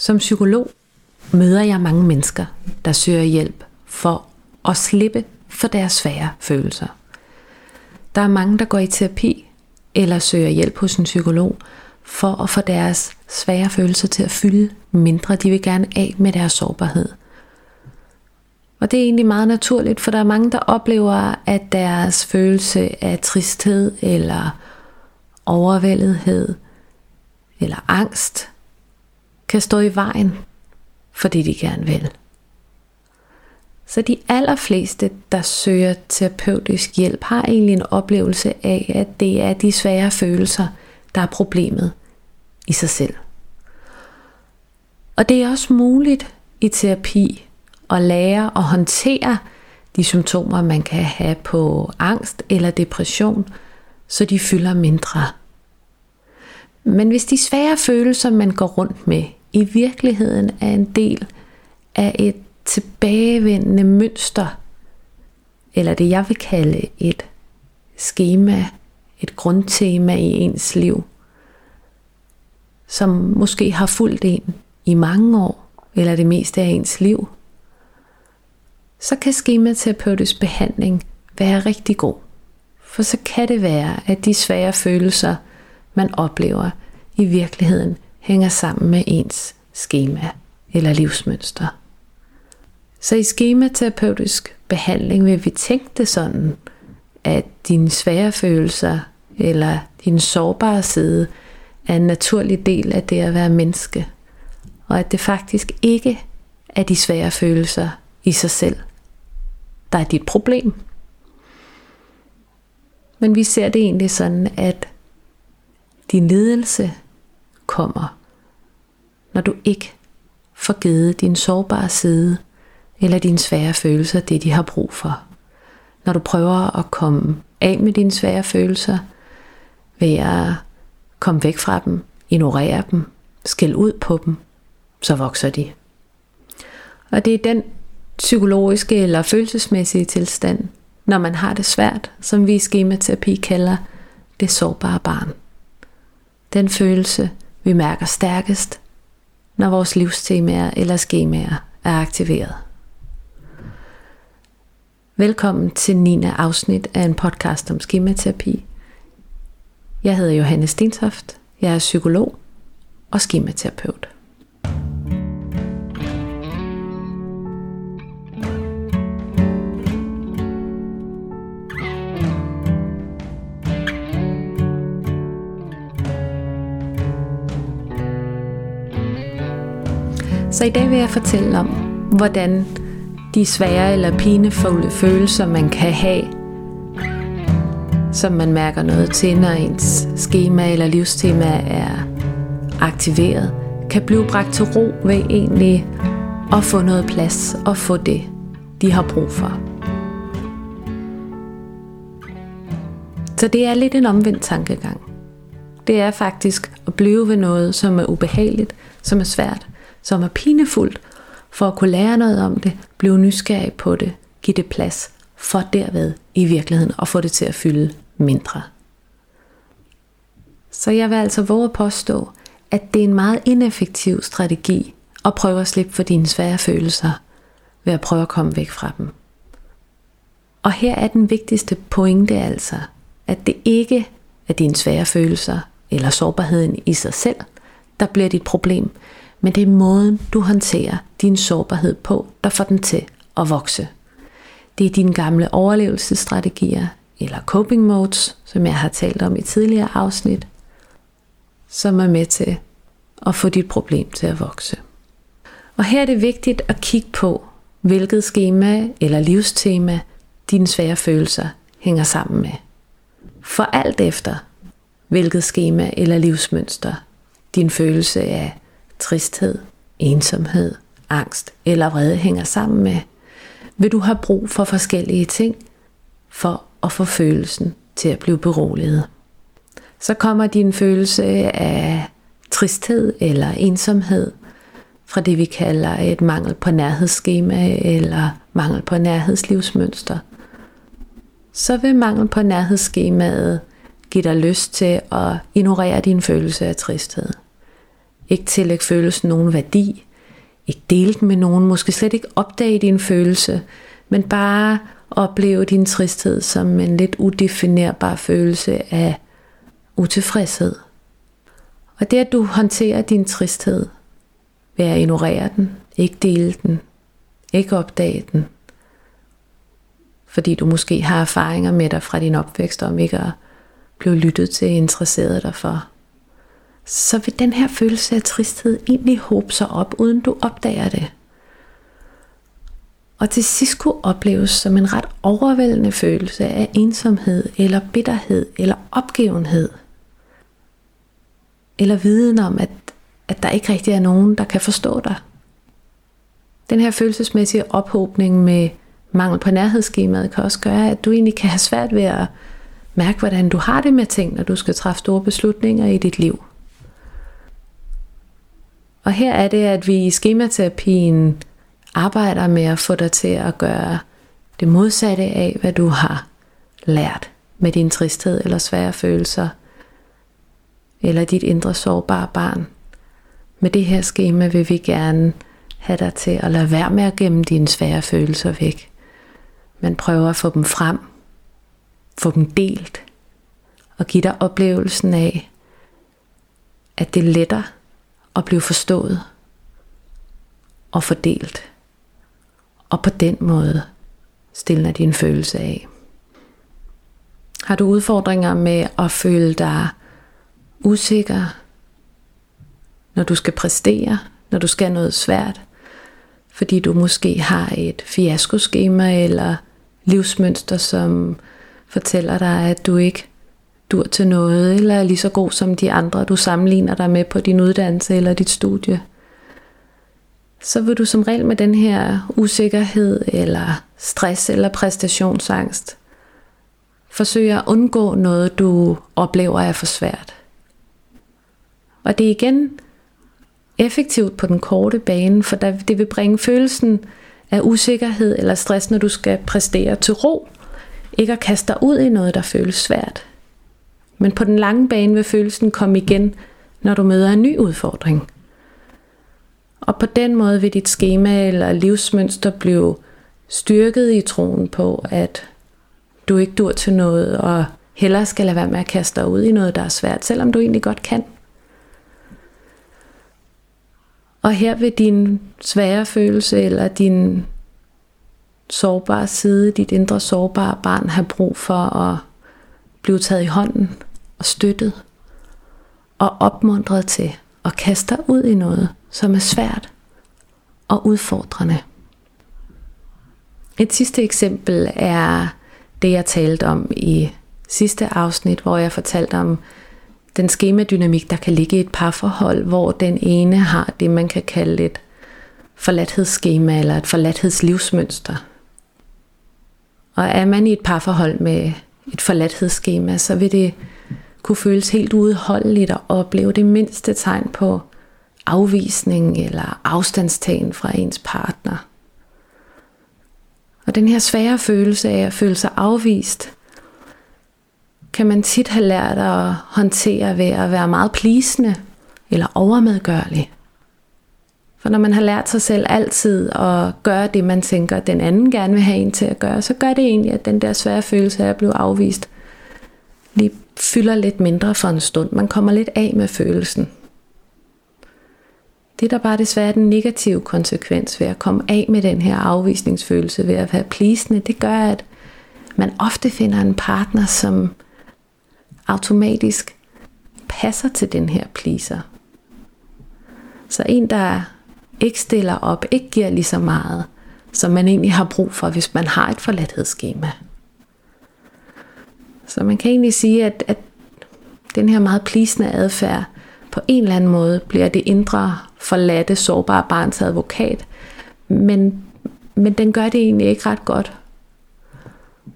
Som psykolog møder jeg mange mennesker, der søger hjælp for at slippe for deres svære følelser. Der er mange, der går i terapi eller søger hjælp hos en psykolog for at få deres svære følelser til at fylde mindre. De vil gerne af med deres sårbarhed. Og det er egentlig meget naturligt, for der er mange, der oplever, at deres følelse af tristhed eller overvældethed eller angst kan stå i vejen for det, de gerne vil. Så de allerfleste, der søger terapeutisk hjælp, har egentlig en oplevelse af, at det er de svære følelser, der er problemet i sig selv. Og det er også muligt i terapi at lære at håndtere de symptomer, man kan have på angst eller depression, så de fylder mindre. Men hvis de svære følelser, man går rundt med, i virkeligheden er en del af et tilbagevendende mønster, eller det jeg vil kalde et schema, et grundtema i ens liv, som måske har fulgt en i mange år, eller det meste af ens liv, så kan skematerapeutisk behandling være rigtig god. For så kan det være, at de svære følelser, man oplever, i virkeligheden hænger sammen med ens skema eller livsmønster. Så i skematerapeutisk behandling vil vi tænke det sådan, at dine svære følelser eller din sårbare side er en naturlig del af det at være menneske, og at det faktisk ikke er de svære følelser i sig selv, der er dit problem. Men vi ser det egentlig sådan, at din lidelse kommer, når du ikke får givet din sårbare side eller dine svære følelser det, de har brug for. Når du prøver at komme af med dine svære følelser ved at komme væk fra dem, ignorere dem, skæld ud på dem, så vokser de. Og det er den psykologiske eller følelsesmæssige tilstand, når man har det svært, som vi i skematerapi kalder det sårbare barn. Den følelse, vi mærker stærkest, når vores livstemaer eller skemaer er aktiveret. Velkommen til 9. afsnit af en podcast om skematerapi. Jeg hedder Johanne Stentoft, jeg er psykolog og skematerapeut. Så i dag vil jeg fortælle om, hvordan de svære eller pinefulde følelser, man kan have, som man mærker noget til, når ens schema eller livstema er aktiveret, kan blive bragt til ro ved egentlig at få noget plads og få det, de har brug for. Så det er lidt en omvendt tankegang. Det er faktisk at blive ved noget, som er ubehageligt, som er svært, som er pinefuldt, for at kunne lære noget om det, blive nysgerrig på det, give det plads, for derved i virkeligheden at få det til at fylde mindre. Så jeg vil altså våge at påstå, at det er en meget ineffektiv strategi at prøve at slippe for dine svære følelser ved at prøve at komme væk fra dem. Og her er den vigtigste pointe altså, at det ikke er dine svære følelser eller sårbarheden i sig selv, der bliver dit problem, men det er måden, du håndterer din sårbarhed på, der får den til at vokse. Det er dine gamle overlevelsesstrategier, eller coping modes, som jeg har talt om i tidligere afsnit, som er med til at få dit problem til at vokse. Og her er det vigtigt at kigge på, hvilket schema eller livstema dine svære følelser hænger sammen med. For alt efter, hvilket schema eller livsmønster din følelse af tristhed, ensomhed, angst eller vrede hænger sammen med, vil du have brug for forskellige ting for at få følelsen til at blive beroliget. Så kommer din følelse af tristhed eller ensomhed fra det vi kalder et mangel på nærhedsskema eller mangel på nærhedslivsmønster. Så vil mangel på nærhedsskemaet give dig lyst til at ignorere din følelse af tristhed ikke tillægge følelsen nogen værdi. Ikke dele den med nogen. Måske slet ikke opdage din følelse. Men bare opleve din tristhed som en lidt udefinerbar følelse af utilfredshed. Og det at du håndterer din tristhed ved at ignorere den, ikke dele den, ikke opdage den, fordi du måske har erfaringer med dig fra din opvækst om ikke at blive lyttet til, interesseret dig for, så vil den her følelse af tristhed egentlig håbe sig op, uden du opdager det. Og til sidst kunne opleves som en ret overvældende følelse af ensomhed, eller bitterhed, eller opgivenhed. Eller viden om, at, at der ikke rigtig er nogen, der kan forstå dig. Den her følelsesmæssige ophobning med mangel på nærhedsskemaet kan også gøre, at du egentlig kan have svært ved at mærke, hvordan du har det med ting, når du skal træffe store beslutninger i dit liv. Og her er det, at vi i skematerapien arbejder med at få dig til at gøre det modsatte af, hvad du har lært med din tristhed eller svære følelser, eller dit indre sårbare barn. Med det her skema vil vi gerne have dig til at lade være med at gemme dine svære følelser væk. Men prøver at få dem frem, få dem delt, og give dig oplevelsen af, at det letter og blive forstået og fordelt. Og på den måde stiller din følelse af. Har du udfordringer med at føle dig usikker, når du skal præstere, når du skal noget svært, fordi du måske har et fiaskoskema eller livsmønster, som fortæller dig, at du ikke dur til noget, eller er lige så god som de andre, du sammenligner dig med på din uddannelse eller dit studie, så vil du som regel med den her usikkerhed, eller stress, eller præstationsangst, forsøge at undgå noget, du oplever er for svært. Og det er igen effektivt på den korte bane, for det vil bringe følelsen af usikkerhed eller stress, når du skal præstere til ro. Ikke at kaste dig ud i noget, der føles svært. Men på den lange bane vil følelsen komme igen, når du møder en ny udfordring. Og på den måde vil dit schema eller livsmønster blive styrket i troen på, at du ikke dur til noget, og hellere skal lade være med at kaste dig ud i noget, der er svært, selvom du egentlig godt kan. Og her vil din svære følelse eller din sårbare side, dit indre sårbare barn, have brug for at blive taget i hånden og støttet og opmuntret til at kaste dig ud i noget, som er svært og udfordrende. Et sidste eksempel er det, jeg talte om i sidste afsnit, hvor jeg fortalte om den skemadynamik, der kan ligge i et parforhold, hvor den ene har det, man kan kalde et forladthedsskema eller et forladthedslivsmønster. Og er man i et parforhold med et forladthedsskema, så vil det kunne føles helt udholdeligt at opleve det mindste tegn på afvisning eller afstandstagen fra ens partner. Og den her svære følelse af at føle sig afvist, kan man tit have lært at håndtere ved at være meget plisende eller overmedgørlig. For når man har lært sig selv altid at gøre det, man tænker, at den anden gerne vil have en til at gøre, så gør det egentlig, at den der svære følelse af at blive afvist, lige fylder lidt mindre for en stund. Man kommer lidt af med følelsen. Det er der bare desværre den negative konsekvens ved at komme af med den her afvisningsfølelse, ved at være plisende. Det gør, at man ofte finder en partner, som automatisk passer til den her pleaser. Så en, der ikke stiller op, ikke giver lige så meget, som man egentlig har brug for, hvis man har et forladthedsskema. Så man kan egentlig sige, at, at den her meget plisende adfærd, på en eller anden måde bliver det indre forladte, sårbare barns advokat, men, men den gør det egentlig ikke ret godt.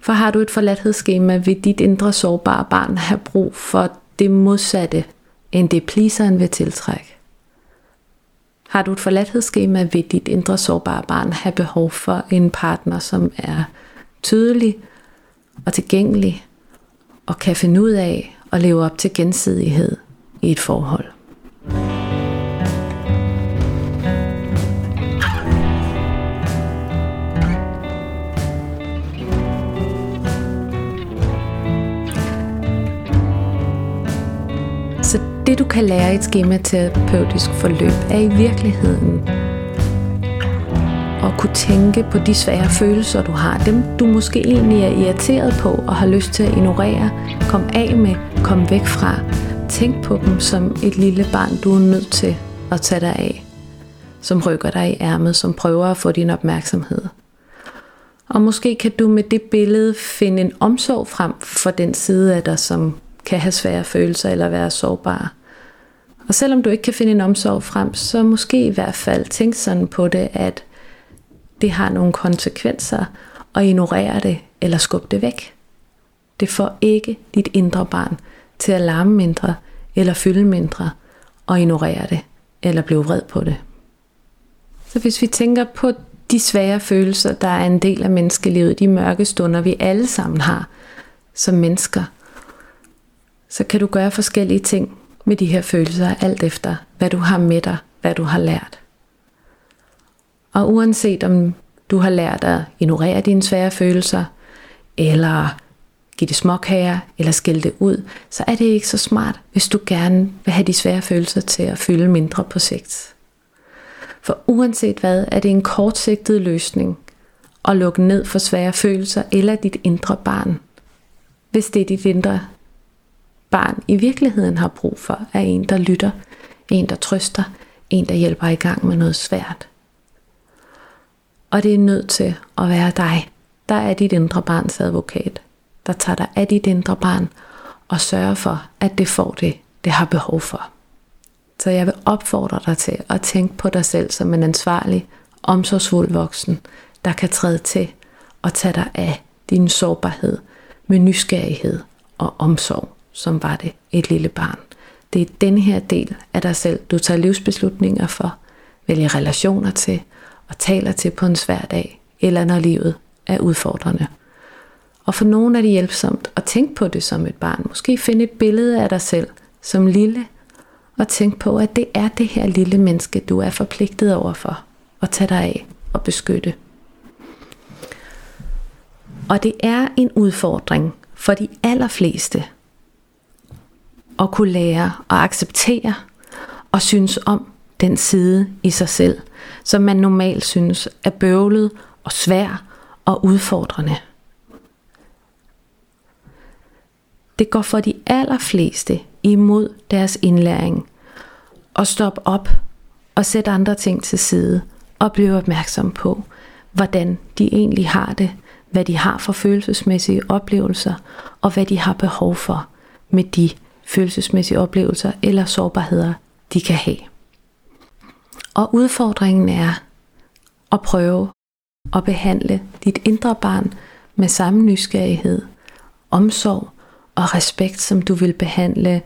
For har du et forladthedsskema, vil dit indre sårbare barn have brug for det modsatte, end det pleaseren vil tiltrække. Har du et forladthedsskema, vil dit indre sårbare barn have behov for en partner, som er tydelig og tilgængelig og kan finde ud af at leve op til gensidighed i et forhold. Så det du kan lære i et skematerapeutisk forløb er i virkeligheden at kunne tænke på de svære følelser, du har. Dem du måske egentlig er irriteret på og har lyst til at ignorere. Kom af med, kom væk fra. Tænk på dem som et lille barn, du er nødt til at tage dig af. Som rykker dig i ærmet, som prøver at få din opmærksomhed. Og måske kan du med det billede finde en omsorg frem for den side af dig, som kan have svære følelser eller være sårbar. Og selvom du ikke kan finde en omsorg frem, så måske i hvert fald tænk sådan på det, at det har nogle konsekvenser, at ignorere det eller skubbe det væk. Det får ikke dit indre barn til at larme mindre eller fylde mindre og ignorere det eller blive vred på det. Så hvis vi tænker på de svære følelser, der er en del af menneskelivet, de mørke stunder, vi alle sammen har som mennesker, så kan du gøre forskellige ting med de her følelser, alt efter hvad du har med dig, hvad du har lært. Og uanset om du har lært at ignorere dine svære følelser, eller give det småkager, eller skille det ud, så er det ikke så smart, hvis du gerne vil have de svære følelser til at fylde mindre på sigt. For uanset hvad, er det en kortsigtet løsning at lukke ned for svære følelser eller dit indre barn. Hvis det er dit indre barn i virkeligheden har brug for, er en, der lytter, en, der trøster, en, der hjælper i gang med noget svært. Og det er nødt til at være dig, der er dit indre barns advokat, der tager dig af dit indre barn og sørger for, at det får det, det har behov for. Så jeg vil opfordre dig til at tænke på dig selv som en ansvarlig, omsorgsfuld voksen, der kan træde til og tage dig af din sårbarhed med nysgerrighed og omsorg, som var det et lille barn. Det er den her del af dig selv, du tager livsbeslutninger for, vælger relationer til og taler til på en svær dag, eller når livet er udfordrende. Og for nogen er det hjælpsomt at tænke på det som et barn. Måske finde et billede af dig selv som lille, og tænke på, at det er det her lille menneske, du er forpligtet overfor at tage dig af og beskytte. Og det er en udfordring for de allerfleste at kunne lære og acceptere og synes om den side i sig selv, som man normalt synes er bøvlet og svær og udfordrende. Det går for de allerfleste imod deres indlæring og stoppe op og sætte andre ting til side og blive opmærksom på, hvordan de egentlig har det, hvad de har for følelsesmæssige oplevelser og hvad de har behov for med de følelsesmæssige oplevelser eller sårbarheder, de kan have. Og udfordringen er at prøve at behandle dit indre barn med samme nysgerrighed, omsorg og respekt, som du vil behandle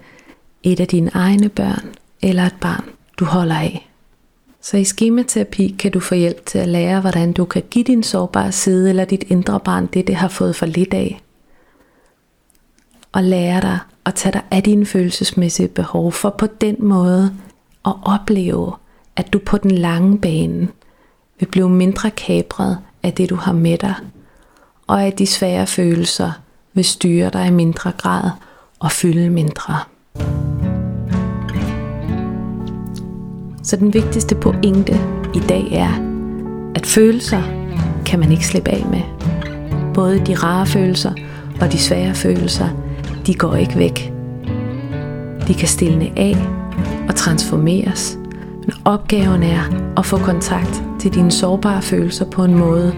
et af dine egne børn eller et barn, du holder af. Så i skematerapi kan du få hjælp til at lære, hvordan du kan give din sårbare side eller dit indre barn det, det har fået for lidt af. Og lære dig at tage dig af dine følelsesmæssige behov, for på den måde at opleve, at du på den lange bane vil blive mindre kabret af det, du har med dig, og at de svære følelser vil styre dig i mindre grad og fylde mindre. Så den vigtigste pointe i dag er, at følelser kan man ikke slippe af med. Både de rare følelser og de svære følelser, de går ikke væk. De kan stille af og transformeres, opgaven er at få kontakt til dine sårbare følelser på en måde,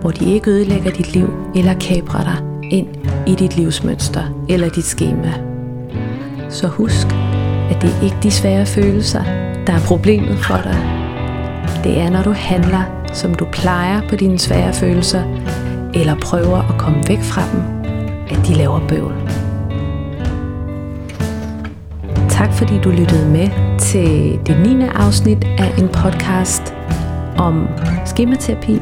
hvor de ikke ødelægger dit liv eller kabrer dig ind i dit livsmønster eller dit schema. Så husk, at det er ikke de svære følelser, der er problemet for dig. Det er, når du handler, som du plejer på dine svære følelser, eller prøver at komme væk fra dem, at de laver bøvl. Tak fordi du lyttede med til det 9. afsnit af en podcast om skematerapi.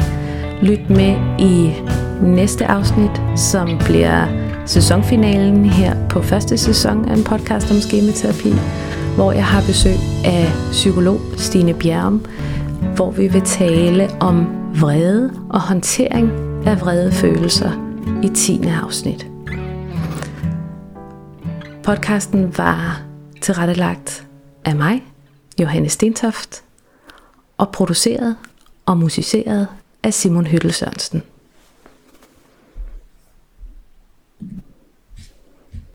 Lyt med i næste afsnit, som bliver sæsonfinalen her på første sæson af en podcast om skematerapi, hvor jeg har besøg af psykolog Stine Bjerm, hvor vi vil tale om vrede og håndtering af vrede følelser i 10. afsnit. Podcasten var tilrettelagt af mig, Johanne Stentoft, og produceret og musiceret af Simon Hyttel Sørensen.